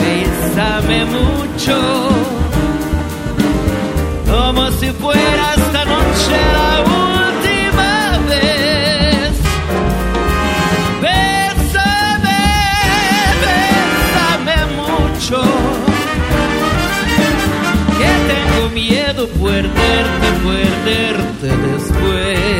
bésame, mucho, como si fuera esta noche la última vez. Bésame, bésame mucho, que tengo miedo perderte, perderte después.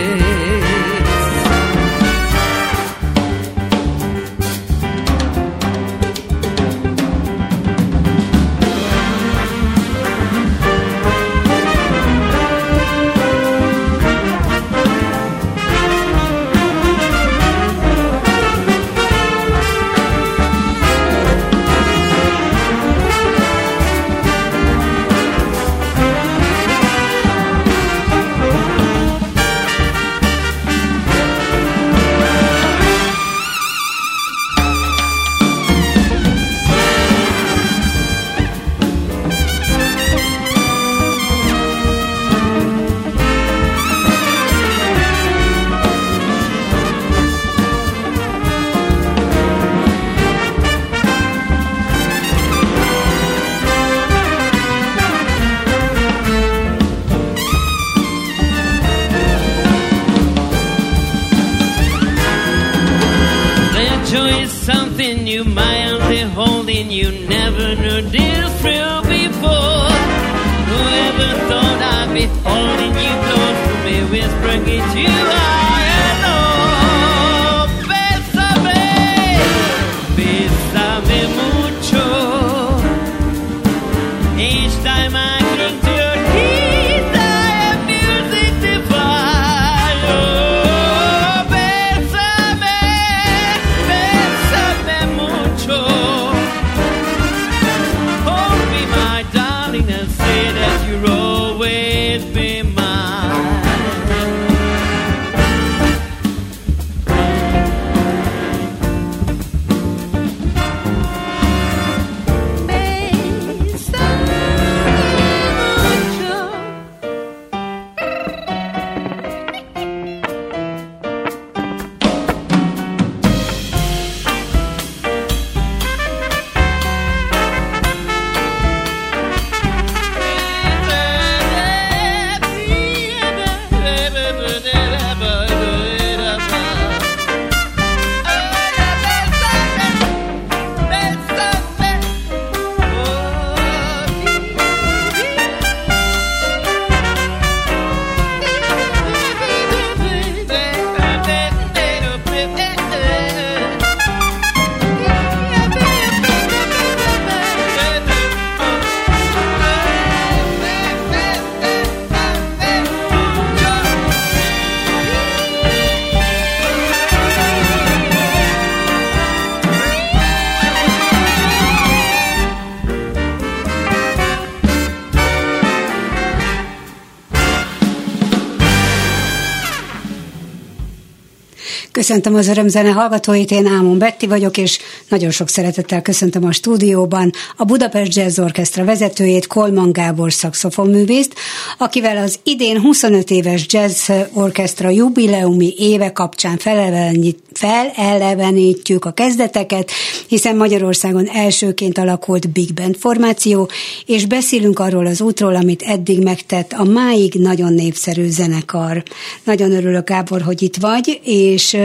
Köszöntöm az örömzene hallgatóit, én Ámon Betti vagyok, és nagyon sok szeretettel köszöntöm a stúdióban a Budapest Jazz Orchestra vezetőjét, Kolman Gábor szakszofonművészt, akivel az idén 25 éves Jazz Orchestra jubileumi éve kapcsán felelevenítjük a kezdeteket, hiszen Magyarországon elsőként alakult Big Band formáció, és beszélünk arról az útról, amit eddig megtett a máig nagyon népszerű zenekar. Nagyon örülök, Gábor, hogy itt vagy, és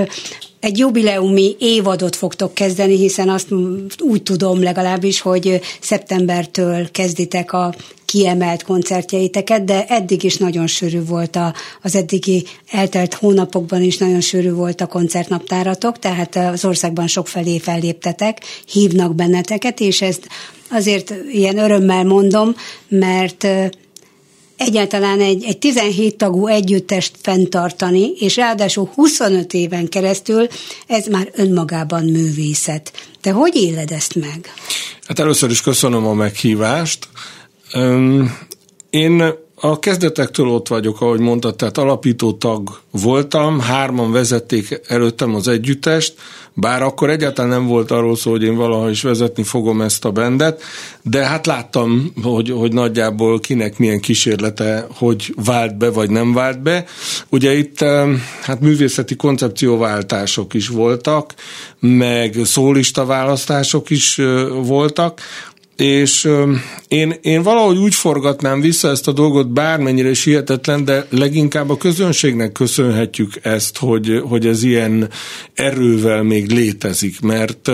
egy jubileumi évadot fogtok kezdeni, hiszen azt úgy tudom legalábbis, hogy szeptembertől kezditek a kiemelt koncertjeiteket, de eddig is nagyon sűrű volt a, az eddigi eltelt hónapokban is nagyon sűrű volt a koncertnaptáratok, tehát az országban sokfelé felléptetek, hívnak benneteket, és ezt azért ilyen örömmel mondom, mert egyáltalán egy, egy 17 tagú együttest fenntartani, és ráadásul 25 éven keresztül ez már önmagában művészet. Te hogy éled ezt meg? Hát először is köszönöm a meghívást. Én a kezdetektől ott vagyok, ahogy mondtad, tehát alapító tag voltam, hárman vezették előttem az együttest, bár akkor egyáltalán nem volt arról szó, hogy én valaha is vezetni fogom ezt a bendet, de hát láttam, hogy, hogy nagyjából kinek milyen kísérlete, hogy vált be, vagy nem vált be. Ugye itt hát művészeti koncepcióváltások is voltak, meg szólista választások is voltak, és én, én valahogy úgy forgatnám vissza ezt a dolgot, bármennyire is hihetetlen, de leginkább a közönségnek köszönhetjük ezt, hogy, hogy ez ilyen erővel még létezik, mert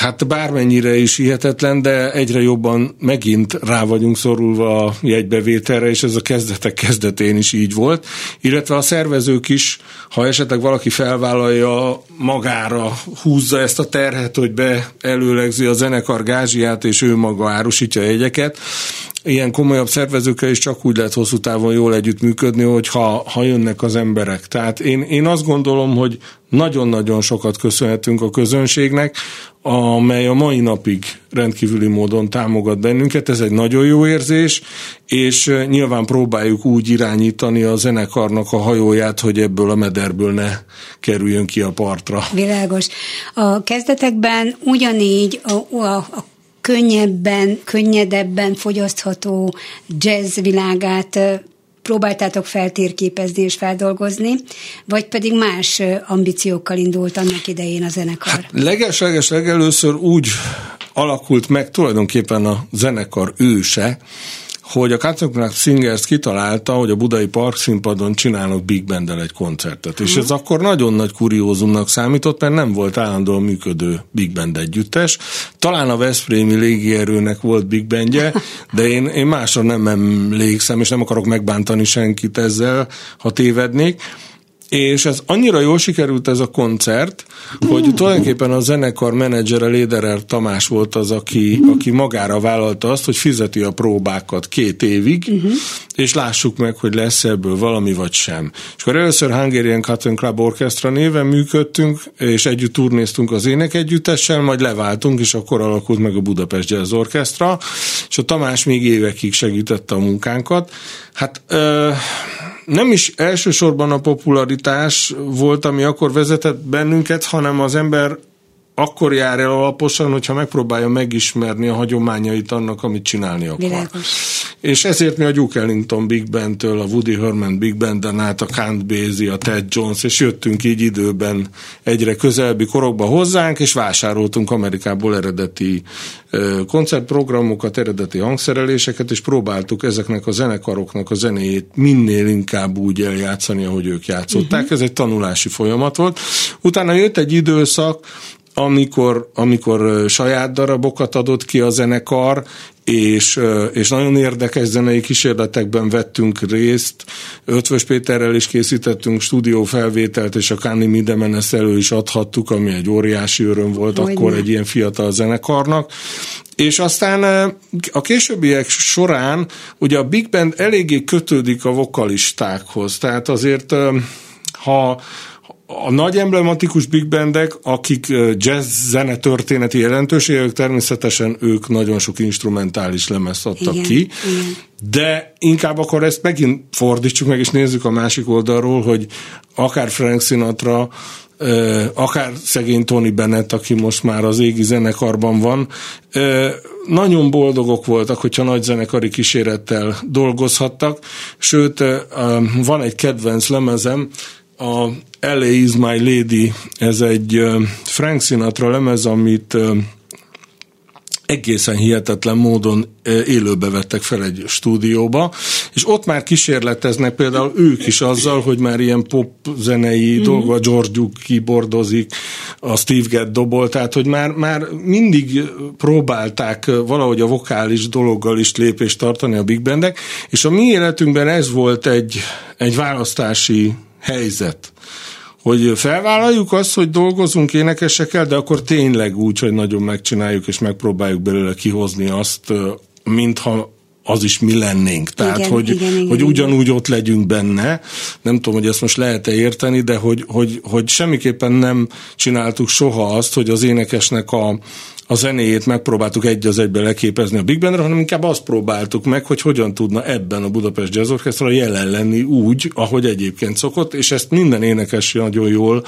Hát bármennyire is hihetetlen, de egyre jobban megint rá vagyunk szorulva a jegybevételre, és ez a kezdetek kezdetén is így volt. Illetve a szervezők is, ha esetleg valaki felvállalja magára, húzza ezt a terhet, hogy beelőlegzi a zenekar gázsiát, és ő maga árusítja a jegyeket, ilyen komolyabb szervezőkkel is csak úgy lehet hosszú távon jól együttműködni, hogy ha, ha jönnek az emberek. Tehát én, én azt gondolom, hogy nagyon-nagyon sokat köszönhetünk a közönségnek, amely a mai napig rendkívüli módon támogat bennünket. Ez egy nagyon jó érzés, és nyilván próbáljuk úgy irányítani a zenekarnak a hajóját, hogy ebből a mederből ne kerüljön ki a partra. Világos. A kezdetekben ugyanígy a, a, a könnyebben, könnyedebben fogyasztható jazz világát próbáltátok feltérképezni és feldolgozni, vagy pedig más ambíciókkal indult annak idején a zenekar? Hát leges-leges legelőször úgy alakult meg tulajdonképpen a zenekar őse, hogy a Katzoknak Singers kitalálta, hogy a budai parkszínpadon csinálnak Big band egy koncertet. Uh-huh. És ez akkor nagyon nagy kuriózumnak számított, mert nem volt állandóan működő Big Band együttes. Talán a Veszprémi légierőnek volt Big Bandje, de én, én másra nem emlékszem, és nem akarok megbántani senkit ezzel, ha tévednék és ez annyira jól sikerült ez a koncert, hogy tulajdonképpen a zenekar menedzsere Léderer Tamás volt az, aki, aki magára vállalta azt, hogy fizeti a próbákat két évig, uh-huh. és lássuk meg, hogy lesz ebből valami vagy sem. És akkor először Hungarian Cotton Club Orchestra néven működtünk, és együtt turnéztunk az ének együttessel, majd leváltunk, és akkor alakult meg a Budapest Jazz Orchestra, és a Tamás még évekig segítette a munkánkat. Hát ö, nem is elsősorban a popularitás volt, ami akkor vezetett bennünket, hanem az ember akkor jár el alaposan, hogyha megpróbálja megismerni a hagyományait annak, amit csinálni akar. Világos. És ezért mi a Duke Ellington Big Band-től, a Woody Herman Big Band-en át a Count Basie, a Ted Jones, és jöttünk így időben egyre közelebbi korokba hozzánk, és vásároltunk Amerikából eredeti koncertprogramokat, eredeti hangszereléseket, és próbáltuk ezeknek a zenekaroknak a zenéjét minél inkább úgy eljátszani, ahogy ők játszották. Uh-huh. Ez egy tanulási folyamat volt. Utána jött egy időszak, amikor, amikor saját darabokat adott ki a zenekar, és, és nagyon érdekes zenei kísérletekben vettünk részt. Ötvös Péterrel is készítettünk stúdiófelvételt, és a Káni Midemenes elő is adhattuk, ami egy óriási öröm volt Olyan. akkor egy ilyen fiatal zenekarnak. És aztán a későbbiek során ugye a Big Band eléggé kötődik a vokalistákhoz, tehát azért ha a nagy emblematikus big bandek, akik jazz zene történeti jelentőségek, természetesen ők nagyon sok instrumentális lemezt adtak Igen, ki, igen. de inkább akkor ezt megint fordítsuk meg, és nézzük a másik oldalról, hogy akár Frank Sinatra, akár szegény Tony Bennett, aki most már az égi zenekarban van, nagyon boldogok voltak, hogyha nagy zenekari kísérettel dolgozhattak, sőt, van egy kedvenc lemezem, a LA is my lady, ez egy Frank Sinatra lemez, amit egészen hihetetlen módon élőbe vettek fel egy stúdióba, és ott már kísérleteznek például ők is azzal, hogy már ilyen pop zenei mm. dolga, George Duke keyboardozik, a Steve Gadd dobol, tehát hogy már, már mindig próbálták valahogy a vokális dologgal is lépést tartani a big bandek, és a mi életünkben ez volt egy, egy választási helyzet hogy felvállaljuk azt, hogy dolgozunk énekesekkel, de akkor tényleg úgy, hogy nagyon megcsináljuk, és megpróbáljuk belőle kihozni azt, mintha az is mi lennénk. Tehát, Igen, hogy, igen, igen, hogy igen. ugyanúgy ott legyünk benne. Nem tudom, hogy ezt most lehet-e érteni, de hogy, hogy, hogy semmiképpen nem csináltuk soha azt, hogy az énekesnek a, a zenéjét megpróbáltuk egy az egybe leképezni a Big Bandre, hanem inkább azt próbáltuk meg, hogy hogyan tudna ebben a Budapest Jazz Orchestra jelen lenni úgy, ahogy egyébként szokott, és ezt minden énekes nagyon jól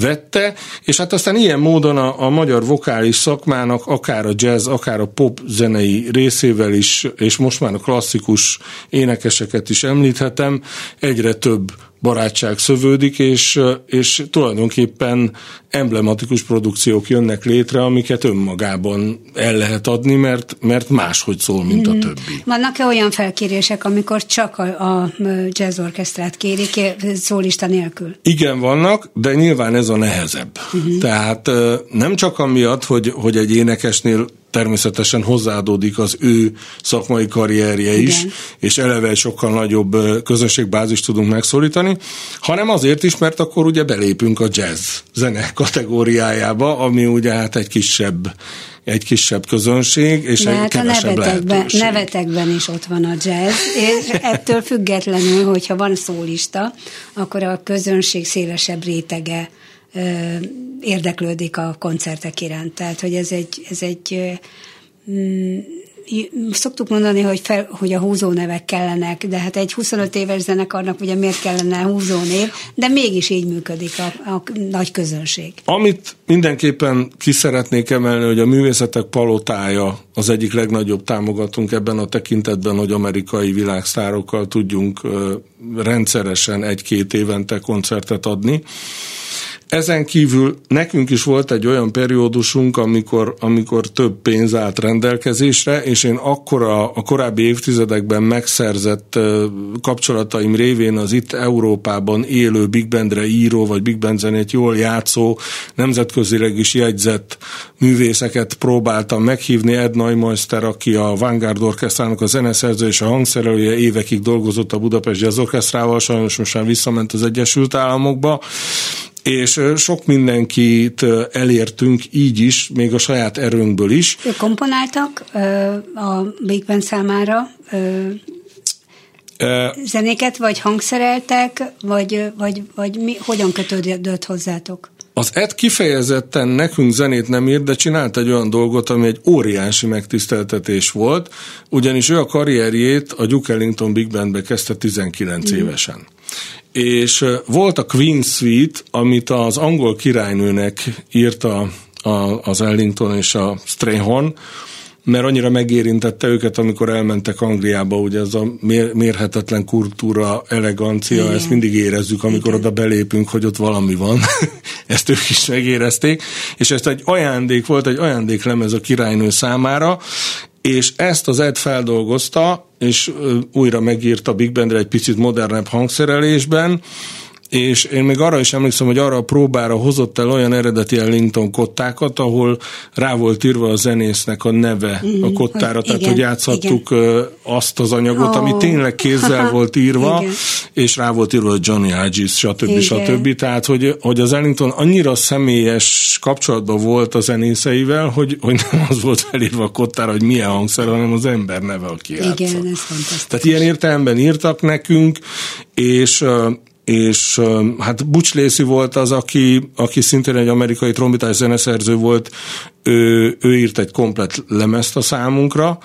vette, és hát aztán ilyen módon a, a magyar vokális szakmának akár a jazz, akár a pop zenei részével is, és most már a klasszikus énekeseket is említhetem, egyre több barátság szövődik, és, és tulajdonképpen emblematikus produkciók jönnek létre, amiket önmagában el lehet adni, mert, mert máshogy szól, mint a többi. Vannak-e olyan felkérések, amikor csak a, a jazz orkesztrát kérik, szólista nélkül? Igen, vannak, de nyilván ez a nehezebb. Uh-huh. Tehát nem csak amiatt, hogy, hogy egy énekesnél természetesen hozzáadódik az ő szakmai karrierje Igen. is, és eleve egy sokkal nagyobb közönségbázist tudunk megszólítani, hanem azért is, mert akkor ugye belépünk a jazz zene kategóriájába, ami ugye hát egy kisebb egy kisebb közönség, és De egy hát a kevesebb nevetekben, lehetőség. nevetekben is ott van a jazz, és ettől függetlenül, hogyha van szólista, akkor a közönség szélesebb rétege érdeklődik a koncertek iránt. Tehát, hogy ez egy, ez egy mm, szoktuk mondani, hogy, fel, hogy a húzónevek kellenek, de hát egy 25 éves zenekarnak ugye miért kellene húzónév, de mégis így működik a, a nagy közönség. Amit mindenképpen ki szeretnék emelni, hogy a művészetek palotája az egyik legnagyobb támogatunk ebben a tekintetben, hogy amerikai világsztárokkal tudjunk rendszeresen egy-két évente koncertet adni. Ezen kívül nekünk is volt egy olyan periódusunk, amikor, amikor több pénz állt rendelkezésre, és én akkor a, korábbi évtizedekben megszerzett kapcsolataim révén az itt Európában élő big bandre író, vagy big band zenét jól játszó, nemzetközileg is jegyzett művészeket próbáltam meghívni. Ed Neumeister, aki a Vanguard Orchestrának a zeneszerző és a hangszerelője, évekig dolgozott a Budapest Jazz Orchestrával, sajnos most már visszament az Egyesült Államokba, és sok mindenkit elértünk így is, még a saját erőnkből is. Ők komponáltak a Big Band számára zenéket, vagy hangszereltek, vagy, vagy, vagy mi, hogyan kötődött hozzátok? Az Ed kifejezetten nekünk zenét nem írt, de csinált egy olyan dolgot, ami egy óriási megtiszteltetés volt, ugyanis ő a karrierjét a Duke Ellington Big Bandbe kezdte 19 mm. évesen. És volt a Queen Suite, amit az angol királynőnek írta a, az Ellington és a Strayhorn, mert annyira megérintette őket, amikor elmentek Angliába, ugye ez a mér, mérhetetlen kultúra, elegancia, Igen. ezt mindig érezzük, amikor Igen. oda belépünk, hogy ott valami van. ezt ők is megérezték, és ezt egy ajándék volt, egy ajándéklemez a királynő számára, és ezt az Ed feldolgozta, és újra megírta Big Bandre egy picit modernebb hangszerelésben, és én még arra is emlékszem, hogy arra a próbára hozott el olyan eredeti Ellington kottákat, ahol rá volt írva a zenésznek a neve mm, a kottára, hogy tehát igen, hogy játszhattuk igen. azt az anyagot, Ó. ami tényleg kézzel volt írva, Igen. és rá volt írva, hogy Johnny Hodges, stb. Igen. stb. Tehát, hogy, hogy az Ellington annyira személyes kapcsolatban volt a zenészeivel, hogy, hogy nem az volt felírva a kottára, hogy milyen hangszer, hanem az ember neve, aki játszott. Igen, ez fantasztikus. Tehát ilyen értelemben írtak nekünk, és és hát Butch Lacey volt az, aki, aki szintén egy amerikai trombitás zeneszerző volt, ő, ő írt egy komplet lemezt a számunkra,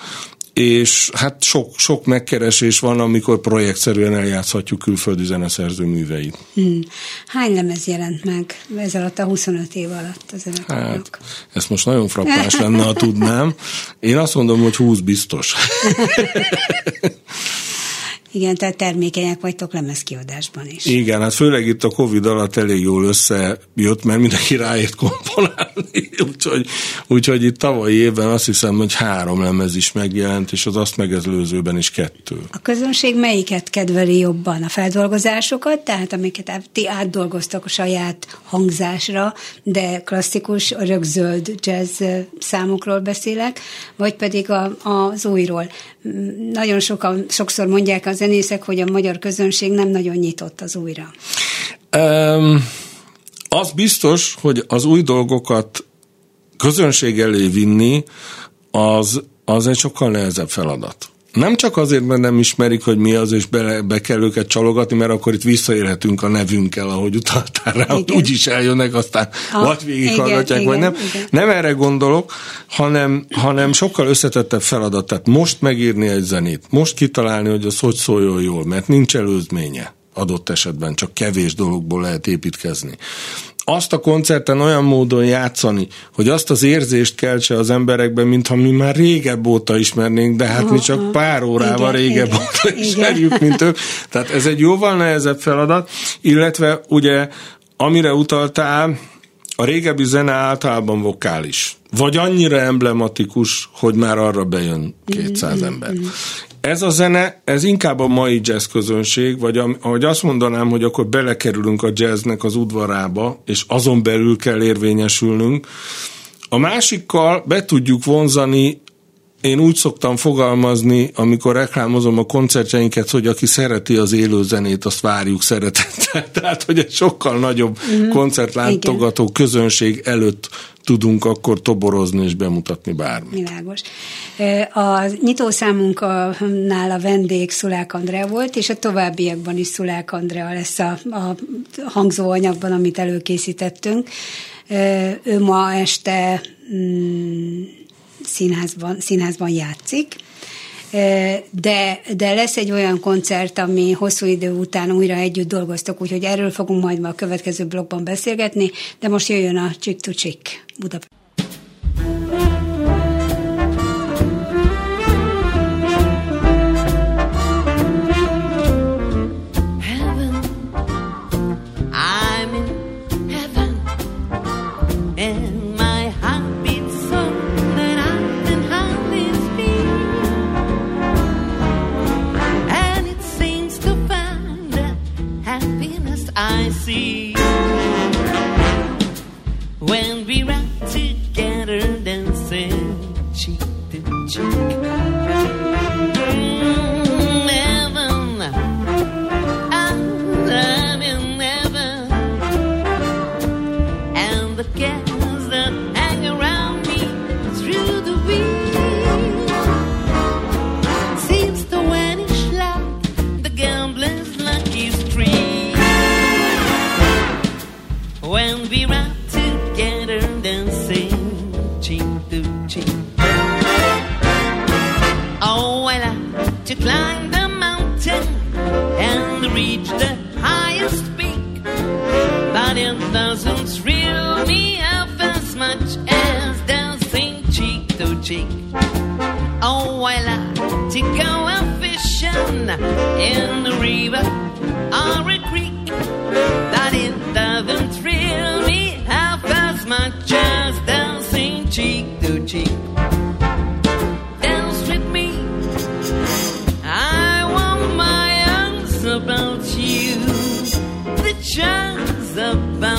és hát sok, sok megkeresés van, amikor projektszerűen eljátszhatjuk külföldi zeneszerző műveit. Hmm. Hány lemez jelent meg ez alatt a 25 év alatt az Hát, ez most nagyon frappás lenne, ha tudnám. Én azt mondom, hogy 20 biztos. Igen, tehát termékenyek vagytok lemezkiadásban is. Igen, hát főleg itt a Covid alatt elég jól összejött, mert mindenki ráért komponálni, úgyhogy, úgyhogy itt tavalyi évben azt hiszem, hogy három lemez is megjelent, és az azt megelőzőben is kettő. A közönség melyiket kedveli jobban? A feldolgozásokat, tehát amiket ti átdolgoztak a saját hangzásra, de klasszikus, rögzöld jazz számokról beszélek, vagy pedig a, az újról. Nagyon sokan, sokszor mondják az zenészek, hogy a magyar közönség nem nagyon nyitott az újra? Um, az biztos, hogy az új dolgokat közönség elé vinni, az, az egy sokkal nehezebb feladat. Nem csak azért, mert nem ismerik, hogy mi az, és be, be kell őket csalogatni, mert akkor itt visszaérhetünk a nevünkkel, ahogy utaltál rá, hogy úgyis eljönnek, aztán ah, vagy végighallgatják, vagy nem. Igen. Nem erre gondolok, hanem, hanem sokkal összetettebb feladat. Tehát most megírni egy zenét, most kitalálni, hogy az hogy szóljon jól, mert nincs előzménye adott esetben, csak kevés dologból lehet építkezni azt a koncerten olyan módon játszani, hogy azt az érzést keltse az emberekben, mintha mi már régebb óta ismernénk, de hát mi csak pár órával igen, régebb igen, óta igen. ismerjük, mint ők. Tehát ez egy jóval nehezebb feladat, illetve ugye amire utaltál, a régebbi zene általában vokális. Vagy annyira emblematikus, hogy már arra bejön 200 mm-hmm. ember. Ez a zene, ez inkább a mai jazz közönség, vagy ahogy azt mondanám, hogy akkor belekerülünk a jazznek az udvarába, és azon belül kell érvényesülnünk. A másikkal be tudjuk vonzani én úgy szoktam fogalmazni, amikor reklámozom a koncertjeinket, hogy aki szereti az élő zenét, azt várjuk szeretettel. Tehát, hogy egy sokkal nagyobb mm-hmm. koncertlátogató Igen. közönség előtt tudunk akkor toborozni és bemutatni bármit. Világos. A nyitószámunknál a vendég Szulák Andrea volt, és a továbbiakban is Szulák Andrea lesz a, a hangzóanyagban, amit előkészítettünk. Ő ma este mm, színházban, színházban játszik, de, de lesz egy olyan koncert, ami hosszú idő után újra együtt dolgoztok, úgyhogy erről fogunk majd a következő blogban beszélgetni, de most jöjjön a Chick to Chick Budapest. you, the chance about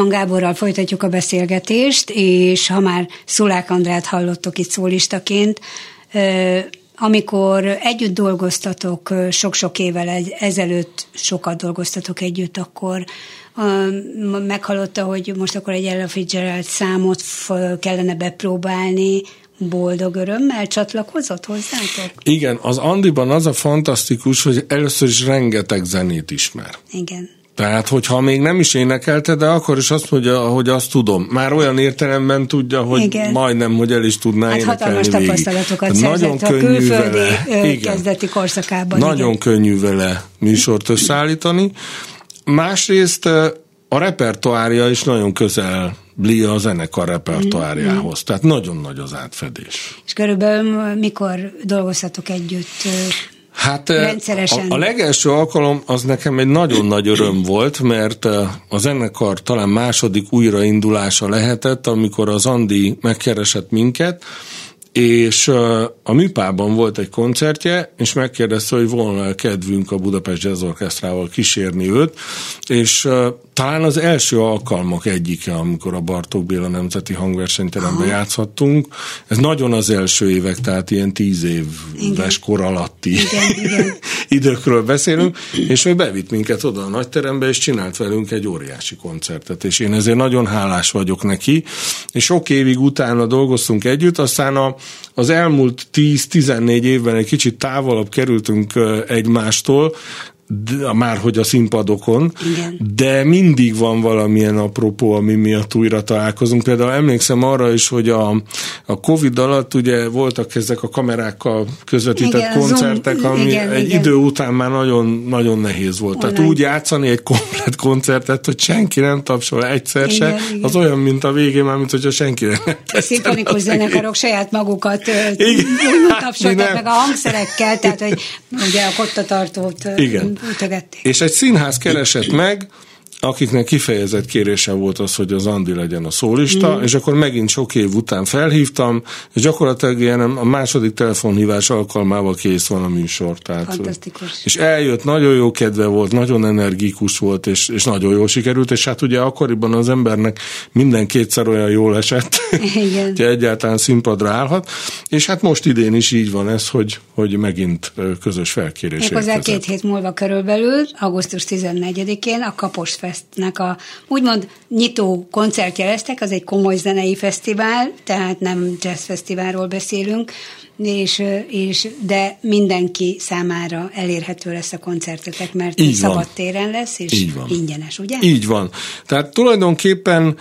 Kolman Gáborral folytatjuk a beszélgetést, és ha már Szulák Andrát hallottok itt szólistaként, amikor együtt dolgoztatok, sok-sok évvel ezelőtt sokat dolgoztatok együtt, akkor meghallotta, hogy most akkor egy Ella Fitzgerald számot kellene bepróbálni, boldog örömmel csatlakozott hozzátok? Igen, az Andiban az a fantasztikus, hogy először is rengeteg zenét ismer. Igen. Tehát, hogyha még nem is énekelte, de akkor is azt mondja, hogy azt tudom. Már olyan értelemben tudja, hogy Igen. majdnem, hogy el is tudná hát énekelni hatalmas tapasztalatokat nagyon könnyű a külföldi vele, kezdeti korszakában. Nagyon igen. könnyű vele műsort összeállítani. Másrészt a repertoárja is nagyon közel Blia a zenekar repertoárjához. Mm. Tehát nagyon nagy az átfedés. És körülbelül mikor dolgozhatok együtt? Hát rendszeresen. A, a legelső alkalom az nekem egy nagyon nagy öröm volt, mert a zenekar talán második újraindulása lehetett, amikor az Andi megkeresett minket, és a Műpában volt egy koncertje, és megkérdezte, hogy volna kedvünk a Budapest Jazz Orchestrával kísérni őt, és talán az első alkalmak egyike, amikor a Bartók Béla Nemzeti Hangversenyteremben játszhattunk. Ez nagyon az első évek, tehát ilyen tíz éves kor alatti igen, igen. időkről beszélünk, és ő bevitt minket oda a nagyterembe, és csinált velünk egy óriási koncertet, és én ezért nagyon hálás vagyok neki, és sok évig utána dolgoztunk együtt, aztán a, az elmúlt 10-14 évben egy kicsit távolabb kerültünk egymástól, már hogy a színpadokon, Igen. de mindig van valamilyen apropó, ami miatt újra találkozunk. Például emlékszem arra is, hogy a, a Covid alatt ugye voltak ezek a kamerákkal közvetített igen, koncertek, zoom, ami igen, egy igen. idő után már nagyon, nagyon nehéz volt. Online. Tehát úgy játszani egy komplet koncertet, hogy senki nem tapsol egyszer igen, se, igen. az olyan, mint a végén már, mint hogyha senki nem A szimfonikus zenekarok saját magukat igen. tapsoltak meg a hangszerekkel, tehát hogy ugye a kottatartót igen. És egy színház keresett meg, akiknek kifejezett kérése volt az, hogy az Andi legyen a szólista, mm. és akkor megint sok év után felhívtam, és gyakorlatilag ilyen a második telefonhívás alkalmával kész van a műsor. Tehát, Fantasztikus. És eljött, nagyon jó kedve volt, nagyon energikus volt, és, és nagyon jól sikerült, és hát ugye akkoriban az embernek minden kétszer olyan jól esett, hogy egyáltalán színpadra állhat, és hát most idén is így van ez, hogy, hogy megint közös felkérés Méghozzá két hét múlva körülbelül, augusztus 14-én a Kapos Festnek a úgymond nyitó koncertje lesztek, az egy komoly zenei fesztivál, tehát nem jazz fesztiválról beszélünk, és, és, de mindenki számára elérhető lesz a koncertetek, mert Így szabad van. téren lesz, és Így van. ingyenes, ugye? Így van. Tehát tulajdonképpen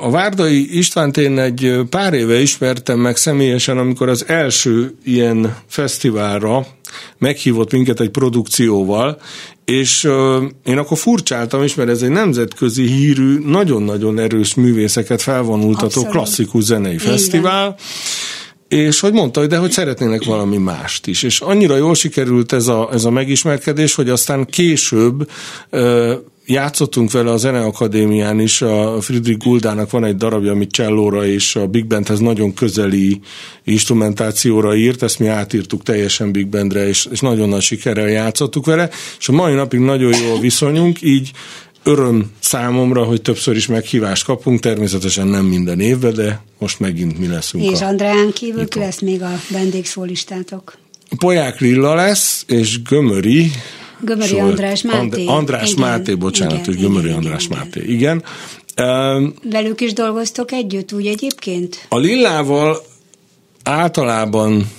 a Várdai Istvánt én egy pár éve ismertem meg személyesen, amikor az első ilyen fesztiválra meghívott minket egy produkcióval, és én akkor furcsáltam is, mert ez egy nemzetközi hírű, nagyon-nagyon erős művészeket felvonultató Abszolút. klasszikus zenei Igen. fesztivál, és hogy mondta, hogy de hogy szeretnének valami mást is. És annyira jól sikerült ez a, ez a megismerkedés, hogy aztán később játszottunk vele a Zeneakadémián is, a Friedrich Guldának van egy darabja, amit csellóra és a Big Bandhez nagyon közeli instrumentációra írt, ezt mi átírtuk teljesen Big Bandre, és, és nagyon nagy sikerrel játszottuk vele, és a mai napig nagyon jól viszonyunk, így öröm számomra, hogy többször is meghívást kapunk, természetesen nem minden évben, de most megint mi leszünk. És Andrán kívül ki lesz még a vendégszólistátok? Poják Lilla lesz, és Gömöri, Gömöri Sol, András Máté. And, András igen, Máté, bocsánat, igen, hogy Gömöri igen, András igen, Máté. Igen. Velük is dolgoztok együtt, úgy egyébként? A Lillával általában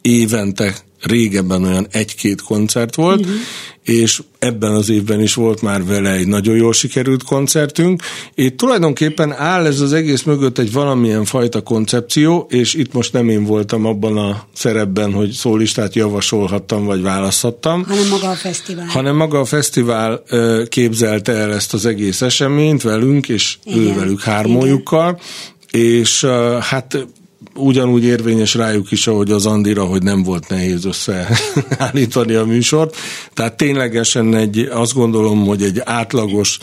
évente régebben olyan egy-két koncert volt, uh-huh. és ebben az évben is volt már vele egy nagyon jól sikerült koncertünk. Itt tulajdonképpen áll ez az egész mögött egy valamilyen fajta koncepció, és itt most nem én voltam abban a szerepben, hogy szólistát javasolhattam, vagy választhattam. Hanem maga a fesztivál. Hanem maga a fesztivál képzelte el ezt az egész eseményt velünk, és Igen. ő velük hármójukkal, és hát ugyanúgy érvényes rájuk is, ahogy az Andira, hogy nem volt nehéz összeállítani a műsort. Tehát ténylegesen egy, azt gondolom, hogy egy átlagos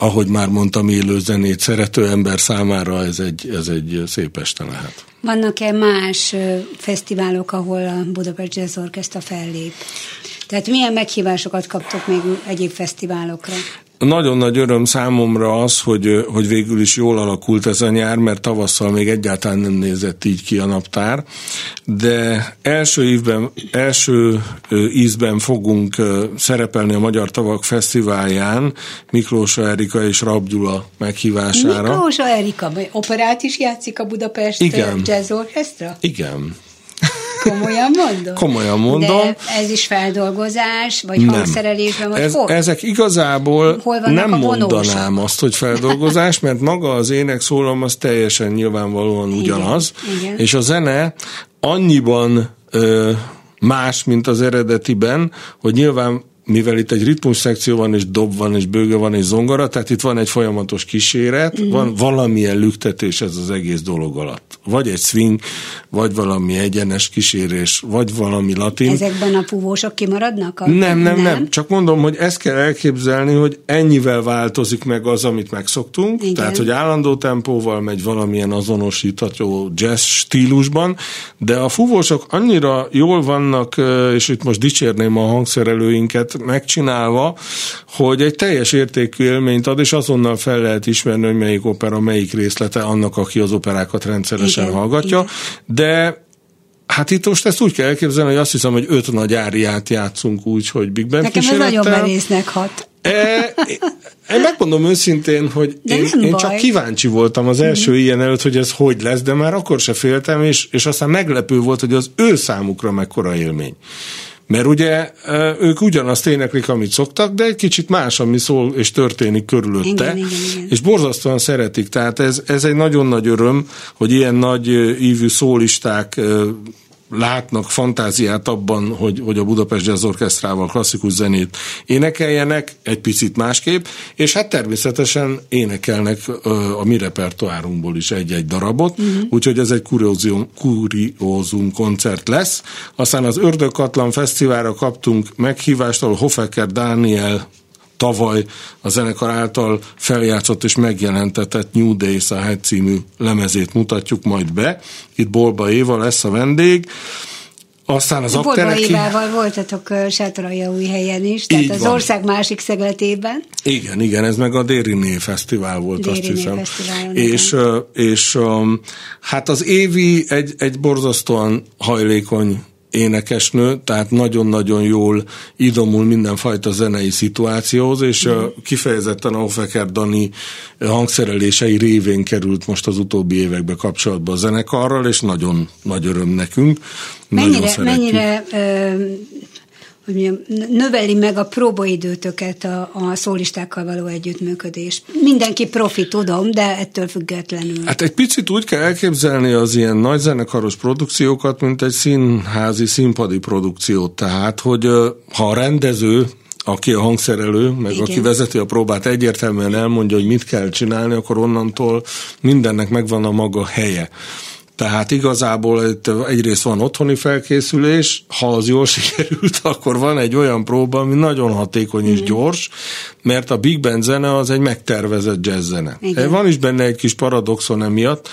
ahogy már mondtam, élő zenét szerető ember számára ez egy, ez egy szép este lehet. Vannak-e más fesztiválok, ahol a Budapest Jazz Orchestra fellép? Tehát milyen meghívásokat kaptok még egyéb fesztiválokra? Nagyon nagy öröm számomra az, hogy, hogy végül is jól alakult ez a nyár, mert tavasszal még egyáltalán nem nézett így ki a naptár, de első évben, első ízben fogunk szerepelni a Magyar Tavak Fesztiválján Miklós Erika és Rabgyula meghívására. Miklós Erika, operát is játszik a Budapest Igen. Jazz Orchestra? Igen. Komolyan mondom? Komolyan mondom. De ez is feldolgozás, vagy nem. hangszerelésben, vagy ez, hol? Ezek igazából hol nem mondanám azt, hogy feldolgozás, mert maga az ének szólam az teljesen nyilvánvalóan ugyanaz, Igen, igen. és a zene annyiban ö, más, mint az eredetiben, hogy nyilván mivel itt egy ritmus szekció van, és dob van, és bőge van, és zongora, tehát itt van egy folyamatos kíséret, mm. van valamilyen lüktetés ez az egész dolog alatt. Vagy egy swing, vagy valami egyenes kísérés, vagy valami latin. Ezekben a púvósok kimaradnak? A... Nem, nem, nem, nem. Csak mondom, hogy ezt kell elképzelni, hogy ennyivel változik meg az, amit megszoktunk. Igen. Tehát, hogy állandó tempóval megy valamilyen azonosítható jazz stílusban, de a fúvósok annyira jól vannak, és itt most dicsérném a hangszerelőinket, megcsinálva, hogy egy teljes értékű élményt ad, és azonnal fel lehet ismerni, hogy melyik opera, melyik részlete annak, aki az operákat rendszeresen Igen, hallgatja. igen. De Hát itt most ezt úgy kell elképzelni, hogy azt hiszem, hogy öt nagy áriát játszunk úgy, hogy Big Band Nekem ez nagyon merésznek hat. E, én megmondom őszintén, hogy De én, én baj. csak kíváncsi voltam az első mm. ilyen előtt, hogy ez hogy lesz, de már akkor se féltem, és, és aztán meglepő volt, hogy az ő számukra mekkora élmény. Mert ugye ők ugyanazt éneklik, amit szoktak, de egy kicsit más, ami szól és történik körülötte. Igen, igen, igen. És borzasztóan szeretik. Tehát ez, ez egy nagyon nagy öröm, hogy ilyen nagy ívű szólisták látnak fantáziát abban, hogy, hogy a Budapest Jazz Orchestrával klasszikus zenét énekeljenek, egy picit másképp, és hát természetesen énekelnek a mi repertoárunkból is egy-egy darabot, uh-huh. úgyhogy ez egy kuriózum, kuriózum koncert lesz. Aztán az Ördögkatlan Fesztiválra kaptunk meghívást, ahol Hofecker Dániel tavaly a zenekar által feljátszott és megjelentetett New Days a Head című lemezét mutatjuk majd be. Itt Bolba Éva lesz a vendég. Aztán az Aktereki... Évával voltatok új helyen is, tehát Így az van. ország másik szegletében. Igen, igen, ez meg a Dériné Fesztivál volt, Dériné azt hiszem. És, ö, és um, hát az Évi egy, egy borzasztóan hajlékony énekesnő, tehát nagyon-nagyon jól idomul mindenfajta zenei szituációhoz, és mm. kifejezetten a Hofeker Dani hangszerelései révén került most az utóbbi évekbe kapcsolatba a zenekarral, és nagyon nagy öröm nekünk. Mennyire, mennyire ö, hogy mondjam, növeli meg a próbaidőtöket a, a szólistákkal való együttműködés. Mindenki profi, tudom, de ettől függetlenül. Hát egy picit úgy kell elképzelni az ilyen nagyzenekaros produkciókat, mint egy színházi, színpadi produkciót. Tehát, hogy ha a rendező aki a hangszerelő, meg Igen. aki vezeti a próbát, egyértelműen elmondja, hogy mit kell csinálni, akkor onnantól mindennek megvan a maga helye. Tehát igazából itt egyrészt van otthoni felkészülés, ha az jól sikerült, akkor van egy olyan próba, ami nagyon hatékony és gyors, mert a Big Band zene az egy megtervezett jazz zene. Igen. Van is benne egy kis paradoxon emiatt,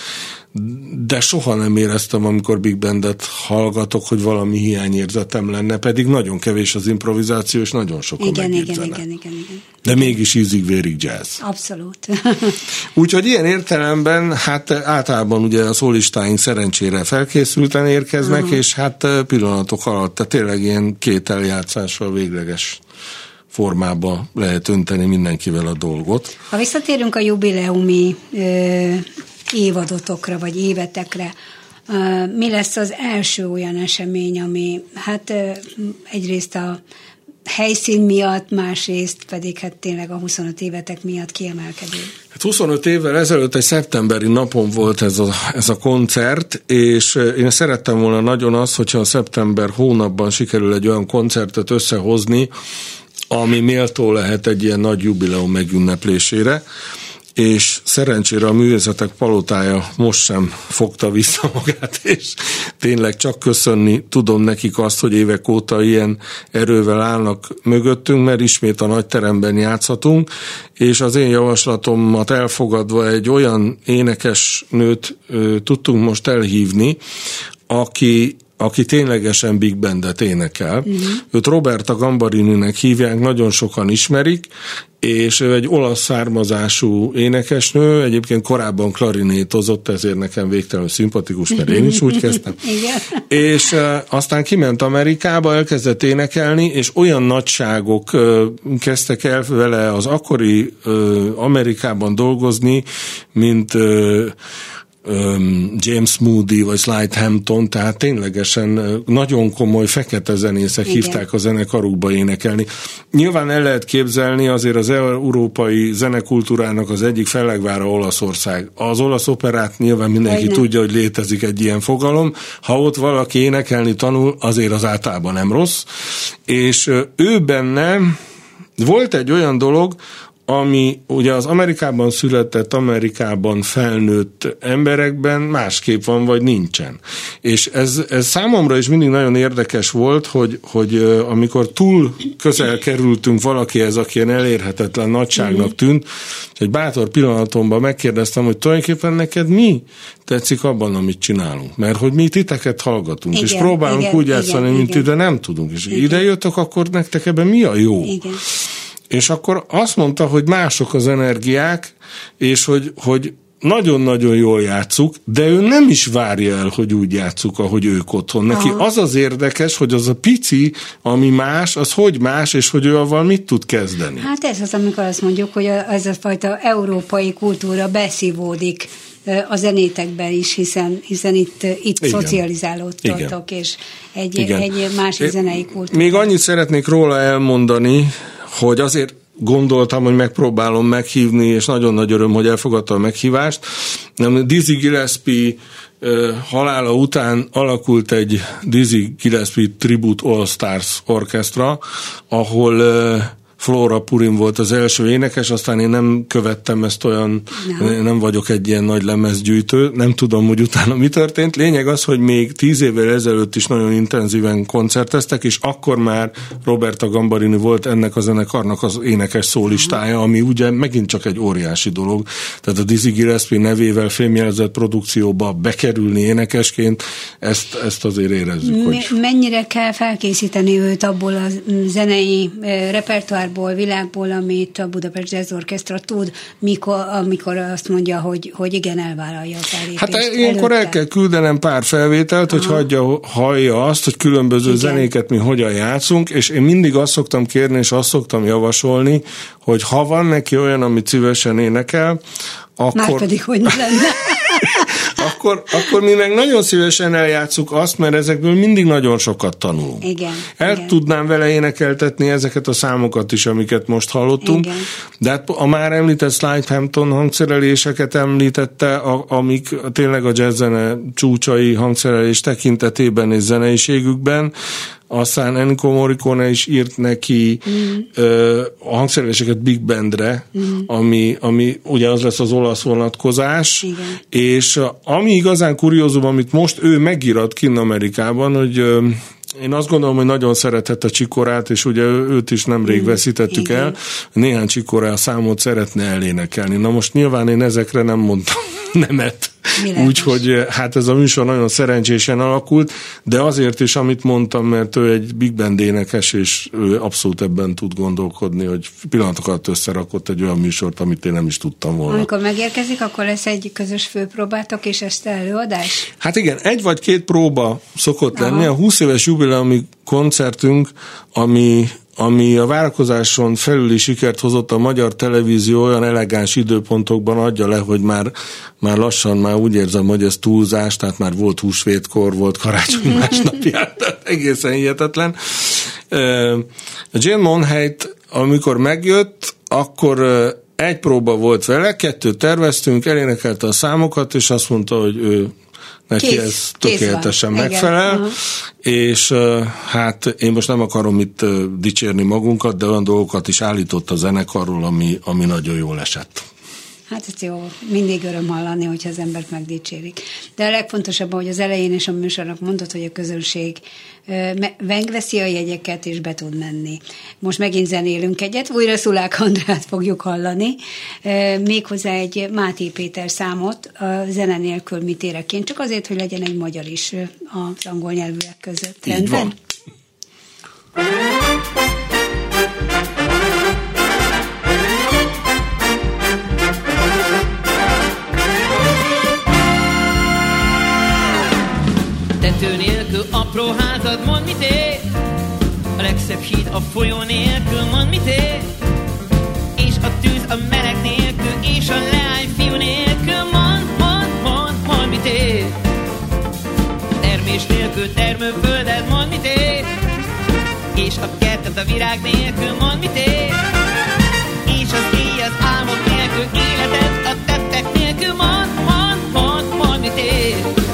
de soha nem éreztem, amikor Big Bandet hallgatok, hogy valami hiányérzetem lenne, pedig nagyon kevés az improvizáció, és nagyon sok a igen, igen, igen, igen, igen. De mégis ízig-vérig jazz. Abszolút. Úgyhogy ilyen értelemben, hát általában ugye a szólistáink szerencsére felkészülten érkeznek, uh-huh. és hát pillanatok alatt, tehát tényleg ilyen két eljátszással végleges formába lehet önteni mindenkivel a dolgot. Ha visszatérünk a jubileumi ö, évadotokra, vagy évetekre, mi lesz az első olyan esemény, ami hát egyrészt a helyszín miatt, másrészt pedig hát tényleg a 25 évetek miatt kiemelkedő. Hát 25 évvel ezelőtt egy szeptemberi napon volt ez a, ez a koncert, és én szerettem volna nagyon azt, hogyha a szeptember hónapban sikerül egy olyan koncertet összehozni, ami méltó lehet egy ilyen nagy jubileum megünneplésére és szerencsére a művészetek palotája most sem fogta vissza magát, és tényleg csak köszönni tudom nekik azt, hogy évek óta ilyen erővel állnak mögöttünk, mert ismét a nagy teremben játszhatunk, és az én javaslatomat elfogadva egy olyan énekes nőt tudtunk most elhívni, aki aki ténylegesen Big Bandet énekel. Uh-huh. Őt Roberta Gambarininek hívják, nagyon sokan ismerik, és ő egy olasz származású énekesnő, egyébként korábban klarinétozott, ezért nekem végtelenül szimpatikus, mert én is úgy kezdtem. Igen. És uh, aztán kiment Amerikába, elkezdett énekelni, és olyan nagyságok uh, kezdtek el vele az akkori uh, Amerikában dolgozni, mint James Moody vagy Slide Hampton, tehát ténylegesen nagyon komoly fekete zenészek Igen. hívták a zenekarukba énekelni. Nyilván el lehet képzelni azért az európai zenekultúrának az egyik fellegvára Olaszország. Az olasz operát nyilván mindenki Igen. tudja, hogy létezik egy ilyen fogalom. Ha ott valaki énekelni tanul, azért az általában nem rossz. És ő benne volt egy olyan dolog, ami ugye az Amerikában született, Amerikában felnőtt emberekben másképp van, vagy nincsen. És ez, ez számomra is mindig nagyon érdekes volt, hogy, hogy amikor túl közel kerültünk valakihez, aki ilyen elérhetetlen nagyságnak mhm. tűnt, egy bátor pillanatomban megkérdeztem, hogy tulajdonképpen neked mi tetszik abban, amit csinálunk. Mert hogy mi titeket hallgatunk, igen, és próbálunk igen, úgy játszani, mint igen. de nem tudunk. És igen. ide jöttök, akkor nektek ebben mi a jó? Igen. És akkor azt mondta, hogy mások az energiák, és hogy, hogy nagyon-nagyon jól játszuk, de ő nem is várja el, hogy úgy játszuk, ahogy ők otthon. Neki Aha. az az érdekes, hogy az a pici, ami más, az hogy más, és hogy ő avval mit tud kezdeni. Hát ez az, amikor azt mondjuk, hogy ez a fajta európai kultúra beszívódik a zenétekben is, hiszen, hiszen itt, itt Igen. szocializálódtatok, és egy, Igen. egy másik zenei kultúra. Még annyit szeretnék róla elmondani, hogy azért gondoltam, hogy megpróbálom meghívni, és nagyon nagy öröm, hogy elfogadta a meghívást. Dizzy Gillespie halála után alakult egy Dizzy Gillespie Tribute All Stars orkestra, ahol Flora Purim volt az első énekes, aztán én nem követtem ezt olyan, no. nem vagyok egy ilyen nagy lemezgyűjtő, nem tudom, hogy utána mi történt. Lényeg az, hogy még tíz évvel ezelőtt is nagyon intenzíven koncerteztek, és akkor már Roberta Gambarini volt ennek a zenekarnak az énekes szólistája, ami ugye megint csak egy óriási dolog. Tehát a Dizzy Gillespie nevével fémjelzett produkcióba bekerülni énekesként, ezt, ezt azért érezzük. hogy... Mennyire kell felkészíteni őt abból a zenei repertoár országból, világból, amit a Budapest Jazz Orchestra tud, mikor, amikor azt mondja, hogy, hogy igen, elvállalja a fellépést. Hát ilyenkor el kell küldenem pár felvételt, hogy hagyja, hallja azt, hogy különböző igen. zenéket mi hogyan játszunk, és én mindig azt szoktam kérni, és azt szoktam javasolni, hogy ha van neki olyan, amit szívesen énekel, akkor... Már pedig hogy ne lenne. akkor, akkor mi meg nagyon szívesen eljátszuk azt, mert ezekből mindig nagyon sokat tanulunk. Igen. El igen. tudnám vele énekeltetni ezeket a számokat is, amiket most hallottunk, igen. de hát a már említett Slide Hampton hangszereléseket említette, a, amik tényleg a jazzzene csúcsai hangszerelés tekintetében és zeneiségükben, aztán Enrico Morricone is írt neki mm. ö, a hangszereléseket Big Bandre, mm. ami, ami ugye az lesz az olasz vonatkozás, Igen. és ami igazán kuriózum, amit most ő megírat kinn Amerikában, hogy ö, én azt gondolom, hogy nagyon szeretette Csikorát, és ugye őt is nemrég mm, veszítettük Igen. el. Néhány Csikorá számot szeretne elénekelni. Na most nyilván én ezekre nem mondtam nemet. Úgyhogy hát ez a műsor nagyon szerencsésen alakult, de azért is, amit mondtam, mert ő egy big band énekes, és ő abszolút ebben tud gondolkodni, hogy pillanatokat összerakott egy olyan műsort, amit én nem is tudtam volna. Amikor megérkezik, akkor lesz egy közös főpróbátok és este előadás? Hát igen, egy vagy két próba szokott Aha. lenni. A 20 éves jubileumi koncertünk, ami ami a várakozáson felüli sikert hozott a magyar televízió olyan elegáns időpontokban adja le, hogy már, már lassan már úgy érzem, hogy ez túlzás, tehát már volt húsvétkor, volt karácsony másnapján, tehát egészen hihetetlen. Jane Monheit, amikor megjött, akkor egy próba volt vele, kettőt terveztünk, elénekelte a számokat, és azt mondta, hogy ő neki kész, ez tökéletesen kész megfelel, Igen. és hát én most nem akarom itt dicsérni magunkat, de olyan dolgokat is állított a zenekarról, ami, ami nagyon jól esett. Hát ez jó, mindig öröm hallani, hogyha az embert megdicsérik. De a legfontosabb, hogy az elején is a műsornak mondott, hogy a közönség megveszi a jegyeket, és be tud menni. Most megint zenélünk egyet, újra Szulák Andrát fogjuk hallani, méghozzá egy Máté Péter számot, a zene nélkül mit érek én, csak azért, hogy legyen egy magyar is az angol nyelvűek között. Így van. Tető nélkül apró házad, mond mit ér? A legszebb híd a folyó nélkül, mond mit ér? És a tűz a meleg nélkül, és a leány fiú nélkül, mond, mond, mond, mond mit ér? Termés nélkül termőföldet, mond mit ér? És a kertet a virág nélkül, mond mit ér? És az éj az álmok nélkül, életet a tettek nélkül, mond, mond, mond, mond mit ér?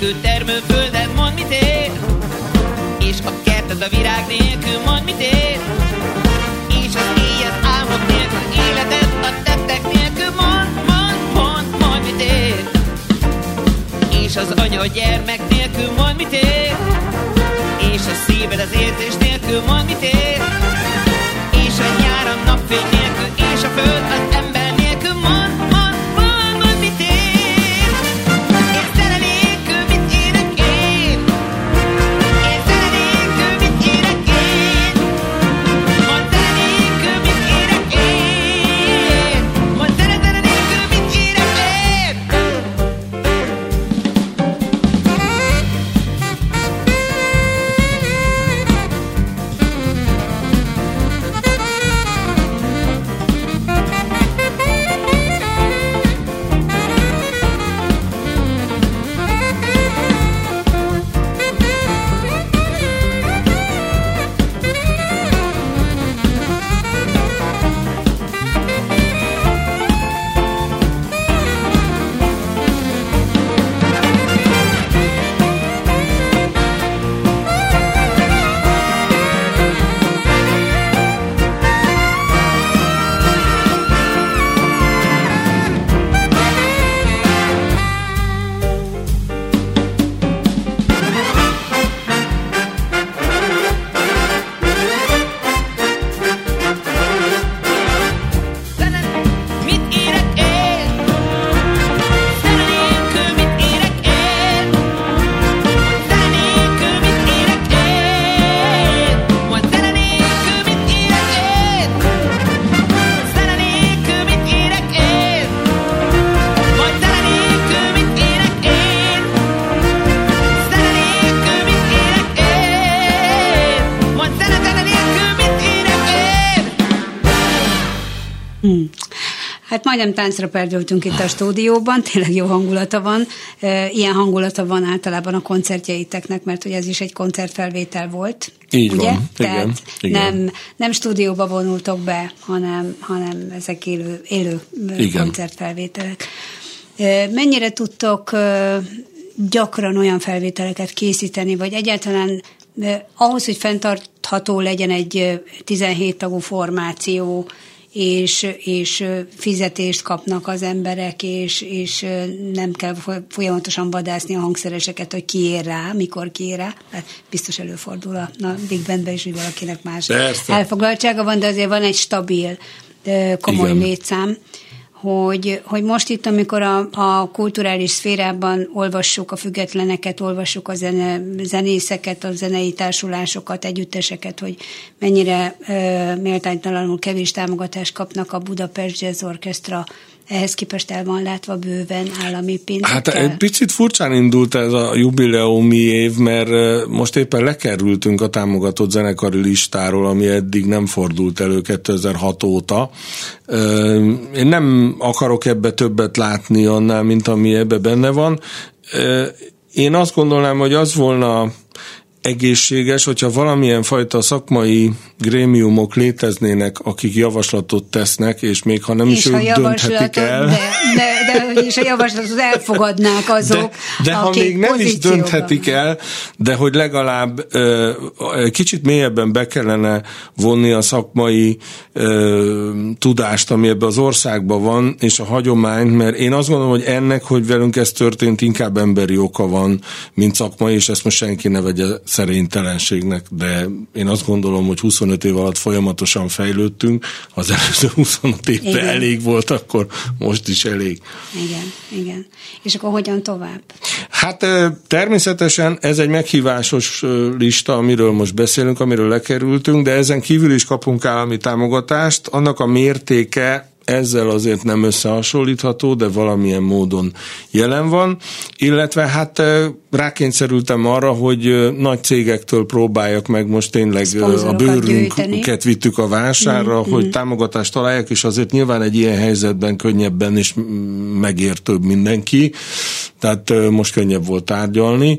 Nélkül termőföldet mond mit ér? És a kerted a virág nélkül mond mit ér? És az éj az álmok nélkül életed a tettek nélkül mond, mond, mond, mond mit ér? És az anya a gyermek nélkül mond mit ér? És a szíved az érzés nélkül mond mit ér? És a nyár a napfény nélkül, és a föld az majdnem táncra perdültünk itt a stúdióban, tényleg jó hangulata van. Ilyen hangulata van általában a koncertjeiteknek, mert hogy ez is egy koncertfelvétel volt. Így ugye? van, Tehát igen, igen. Nem, nem stúdióba vonultok be, hanem, hanem ezek élő, élő Igen. koncertfelvételek. Mennyire tudtok gyakran olyan felvételeket készíteni, vagy egyáltalán ahhoz, hogy fenntartható legyen egy eh, 17 tagú formáció, és, és fizetést kapnak az emberek, és, és nem kell foly- folyamatosan vadászni a hangszereseket, hogy ki ér rá, mikor ki ér rá. Hát biztos előfordul a, a Big Bandben is, hogy valakinek más Persze. elfoglaltsága van, de azért van egy stabil, komoly Igen. létszám hogy, hogy most itt, amikor a, a kulturális szférában olvassuk a függetleneket, olvassuk a zene, zenészeket, a zenei társulásokat, együtteseket, hogy mennyire ö, méltánytalanul kevés támogatást kapnak a Budapest Jazz Orchestra, ehhez képest el van látva bőven állami pénzekkel. Hát egy picit furcsán indult ez a jubileumi év, mert most éppen lekerültünk a támogatott zenekari listáról, ami eddig nem fordult elő 2006 óta. Én nem akarok ebbe többet látni annál, mint ami ebbe benne van. Én azt gondolnám, hogy az volna egészséges, hogyha valamilyen fajta szakmai grémiumok léteznének, akik javaslatot tesznek, és még ha nem és is ők dönthetik el. De, de, de és a javaslatot elfogadnák azok, De, de ha még nem is dönthetik el, de hogy legalább ö, kicsit mélyebben be kellene vonni a szakmai ö, tudást, ami ebbe az országban van, és a hagyományt, mert én azt gondolom, hogy ennek, hogy velünk ez történt, inkább emberi oka van, mint szakmai, és ezt most senki ne vegye szerénytelenségnek, de én azt gondolom, hogy 25 év alatt folyamatosan fejlődtünk, az előző 25 évben igen. elég volt, akkor most is elég. Igen, igen. És akkor hogyan tovább? Hát természetesen ez egy meghívásos lista, amiről most beszélünk, amiről lekerültünk, de ezen kívül is kapunk állami támogatást. Annak a mértéke ezzel azért nem összehasonlítható, de valamilyen módon jelen van, illetve hát rákényszerültem arra, hogy nagy cégektől próbáljak meg most tényleg a bőrünket vittük a vásárra, mm, hogy mm. támogatást találják, és azért nyilván egy ilyen helyzetben könnyebben és megértőbb mindenki, tehát most könnyebb volt tárgyalni,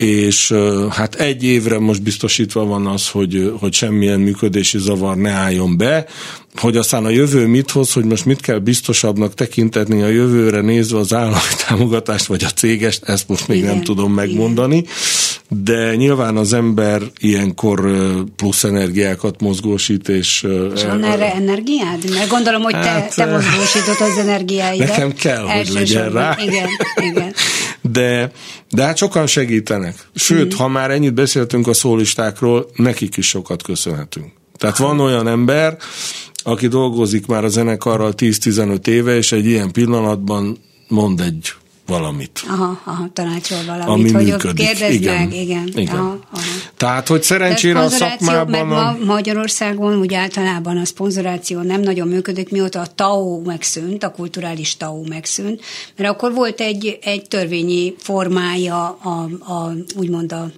és hát egy évre most biztosítva van az, hogy, hogy semmilyen működési zavar ne álljon be, hogy aztán a jövő mit hoz, hogy most mit kell biztosabbnak tekintetni a jövőre nézve az állami támogatást, vagy a cégest, ezt most még igen, nem tudom megmondani, igen. De nyilván az ember ilyenkor plusz energiákat mozgósít, és... És van erre energiád? Mert gondolom, hogy hát, te, te mozgósítod az energiáidat. Nekem kell, hogy legyen rá. Igen, igen. De, de hát sokan segítenek. Sőt, mm. ha már ennyit beszéltünk a szólistákról, nekik is sokat köszönhetünk. Tehát van olyan ember, aki dolgozik már a zenekarral 10-15 éve, és egy ilyen pillanatban mond egy valamit. Aha, aha, tanácsol valamit, ami hogy működik. kérdezd igen, meg, igen. igen. Aha, aha. Tehát, hogy szerencsére a szakmában... Meg ma Magyarországon úgy általában a szponzoráció nem nagyon működik, mióta a TAO megszűnt, a kulturális TAO megszűnt, mert akkor volt egy, egy törvényi formája a, a úgymond a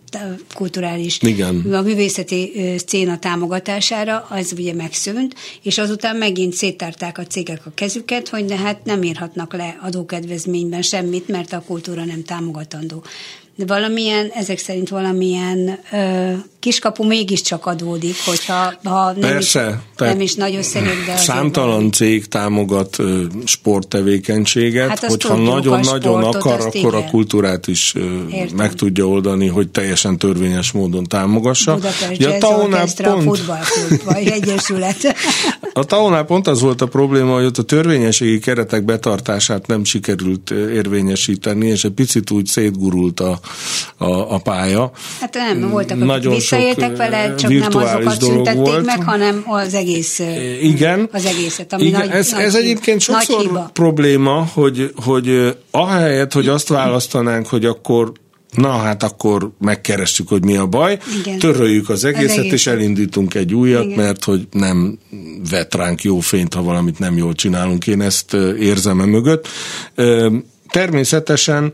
kulturális, igen. a művészeti széna támogatására, az ugye megszűnt, és azután megint széttárták a cégek a kezüket, hogy de hát nem írhatnak le adókedvezményben semmit, mert a kultúra nem támogatandó. De valamilyen, ezek szerint valamilyen ö, kiskapu mégiscsak adódik, hogyha ha nem, Persze, is, nem is nagy összegek, de Számtalan cég támogat ö, sporttevékenységet, hát hogyha nagyon-nagyon akar, akkor igen. a kultúrát is ö, meg tudja oldani, hogy teljesen törvényes módon támogassa. Budapest ja, Orchestra, pont... futballklub, vagy egyesület. A taonál pont az volt a probléma, hogy ott a törvényességi keretek betartását nem sikerült érvényesíteni, és egy picit úgy szétgurult a, a, a pálya. Hát nem, voltak, Nagyon visszaéltek vele, csak nem azokat szüntették volt. meg, hanem az egész Igen. az egészet, ami Igen, nagy, ez, nagy ez egyébként sokszor probléma, hogy, hogy ahelyett, hogy azt választanánk, hogy akkor Na hát akkor megkeressük, hogy mi a baj, Igen. töröljük az egészet, az egész. és elindítunk egy újat, Igen. mert hogy nem vet ránk jó fényt, ha valamit nem jól csinálunk. Én ezt érzem e mögött. Természetesen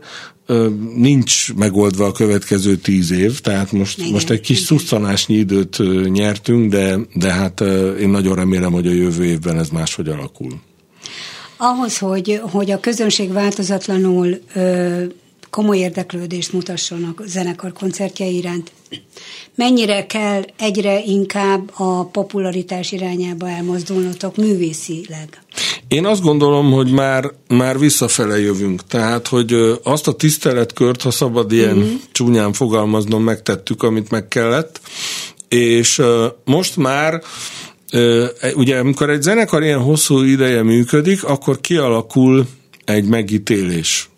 nincs megoldva a következő tíz év, tehát most, igen, most egy kis szusztanásnyi időt nyertünk, de, de hát én nagyon remélem, hogy a jövő évben ez máshogy alakul. Ahhoz, hogy, hogy a közönség változatlanul ö, komoly érdeklődést mutasson a zenekar koncertje iránt, mennyire kell egyre inkább a popularitás irányába elmozdulnotok művészileg? Én azt gondolom, hogy már, már visszafele jövünk. Tehát, hogy azt a tiszteletkört, ha szabad ilyen mm-hmm. csúnyán fogalmaznom, megtettük, amit meg kellett, és most már ugye amikor egy zenekar ilyen hosszú ideje működik, akkor kialakul egy megítélés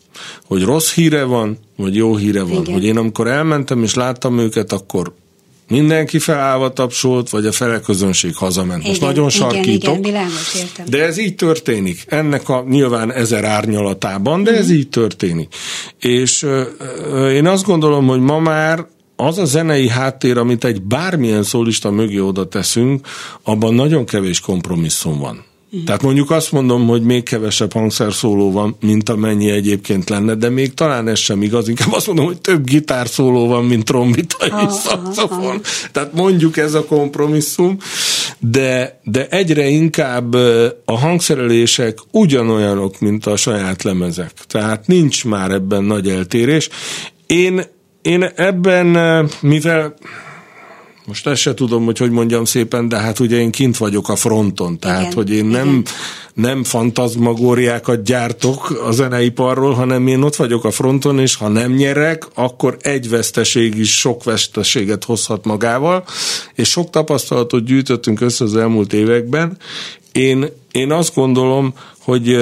hogy rossz híre van, vagy jó híre van. Igen. Hogy én amikor elmentem és láttam őket, akkor mindenki felállva tapsolt, vagy a fele közönség hazament. Igen, Most nagyon sarkítok. Igen, igen, értem. De ez így történik. Ennek a nyilván ezer árnyalatában, de uh-huh. ez mhm. így történik. És uh, én azt gondolom, hogy ma már az a zenei háttér, amit egy bármilyen szólista mögé oda teszünk, abban nagyon kevés kompromisszum van. Uh-huh. Tehát mondjuk azt mondom, hogy még kevesebb hangszerszóló van, mint amennyi egyébként lenne, de még talán ez sem igaz. Inkább azt mondom, hogy több gitárszóló van, mint trombita és uh-huh. szaxofon. Tehát mondjuk ez a kompromisszum, de, de egyre inkább a hangszerelések ugyanolyanok, mint a saját lemezek. Tehát nincs már ebben nagy eltérés. Én én ebben, mivel most ezt se tudom, hogy hogy mondjam szépen, de hát ugye én kint vagyok a fronton, tehát igen, hogy én nem, igen. nem fantazmagóriákat gyártok a zeneiparról, hanem én ott vagyok a fronton, és ha nem nyerek, akkor egy veszteség is sok veszteséget hozhat magával, és sok tapasztalatot gyűjtöttünk össze az elmúlt években. Én, én azt gondolom, hogy,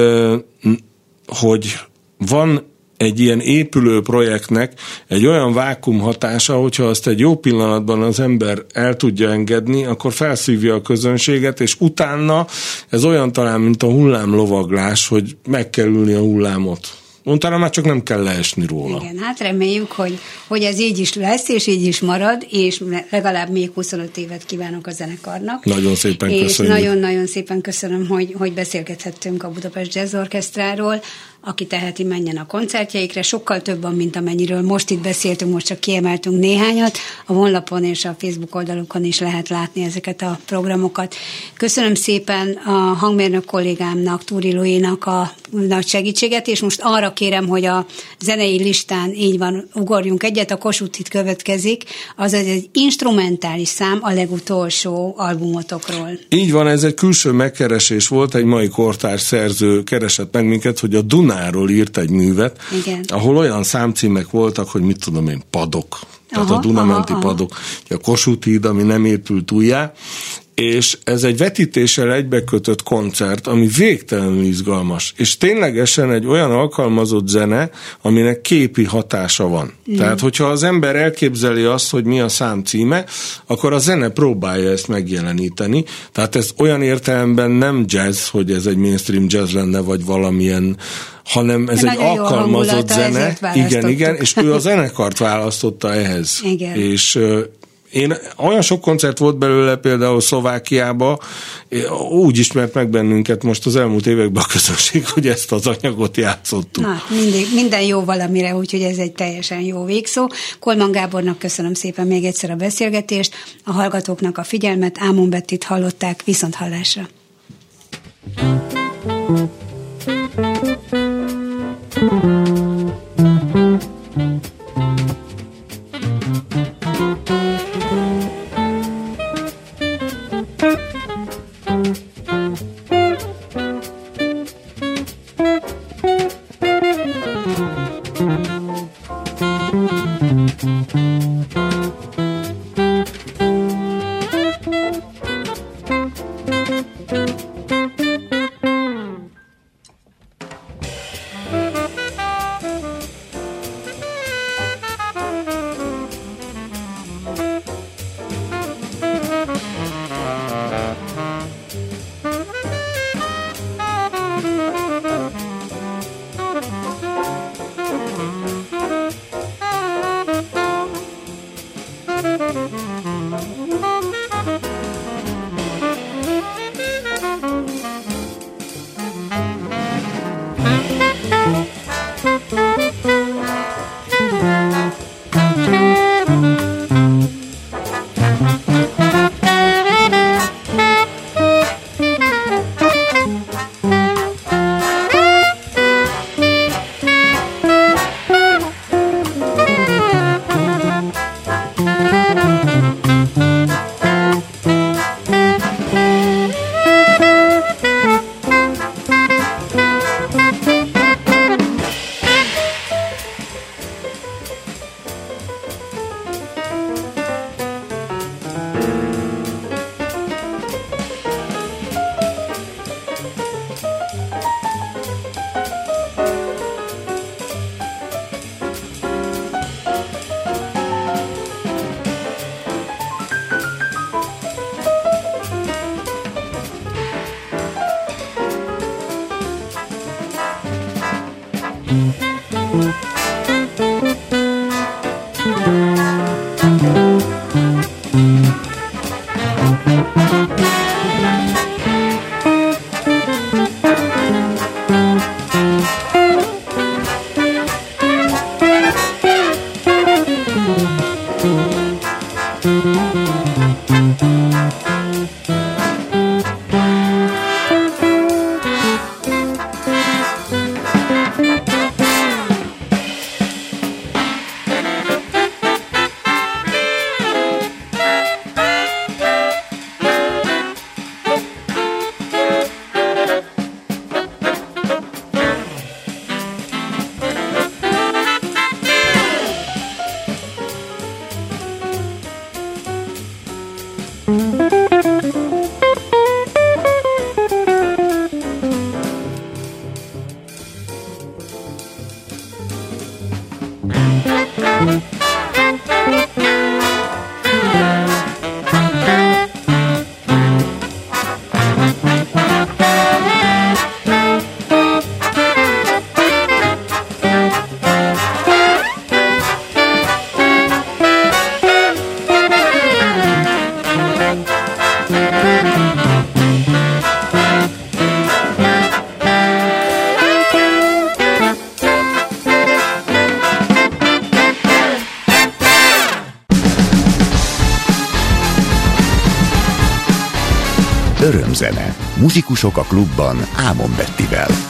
hogy van egy ilyen épülő projektnek egy olyan vákum hatása, hogyha azt egy jó pillanatban az ember el tudja engedni, akkor felszívja a közönséget, és utána ez olyan talán, mint a hullámlovaglás, hogy meg kell ülni a hullámot. Utána már csak nem kell leesni róla. Igen, hát reméljük, hogy, hogy ez így is lesz, és így is marad, és legalább még 25 évet kívánok a zenekarnak. Nagyon szépen és köszönjük. És nagyon-nagyon szépen köszönöm, hogy, hogy beszélgethettünk a Budapest Jazz Orchestráról, aki teheti, menjen a koncertjeikre. Sokkal több van, mint amennyiről most itt beszéltünk, most csak kiemeltünk néhányat. A honlapon és a Facebook oldalukon is lehet látni ezeket a programokat. Köszönöm szépen a hangmérnök kollégámnak, Túri Louis-nak a nagy segítséget, és most arra kérem, hogy a zenei listán így van, ugorjunk egyet, a Kossuth következik, az egy instrumentális szám a legutolsó albumotokról. Így van, ez egy külső megkeresés volt, egy mai kortárs szerző keresett meg minket, hogy a Duna Dunáról írt egy művet, Igen. ahol olyan számcímek voltak, hogy mit tudom én, padok, tehát aha, a Dunamenti aha, padok, aha. a Kossuth híd, ami nem épült újjá, és ez egy vetítéssel egybekötött koncert, ami végtelenül izgalmas, és ténylegesen egy olyan alkalmazott zene, aminek képi hatása van. Mm. Tehát, hogyha az ember elképzeli azt, hogy mi a szám címe, akkor a zene próbálja ezt megjeleníteni. Tehát ez olyan értelemben nem jazz, hogy ez egy mainstream jazz lenne, vagy valamilyen hanem ez De egy alkalmazott zene. Igen, igen, és ő a zenekart választotta ehhez. Igen. És én olyan sok koncert volt belőle például Szlovákiába, úgy ismert meg bennünket most az elmúlt években a közönség, hogy ezt az anyagot játszottuk. Na, mindig, minden jó valamire, úgyhogy ez egy teljesen jó végszó. Kolman Gábornak köszönöm szépen még egyszer a beszélgetést, a hallgatóknak a figyelmet, Ámon Bettit hallották, viszont hallásra. Thank you. Muzsikusok a klubban Ámon Bettivel.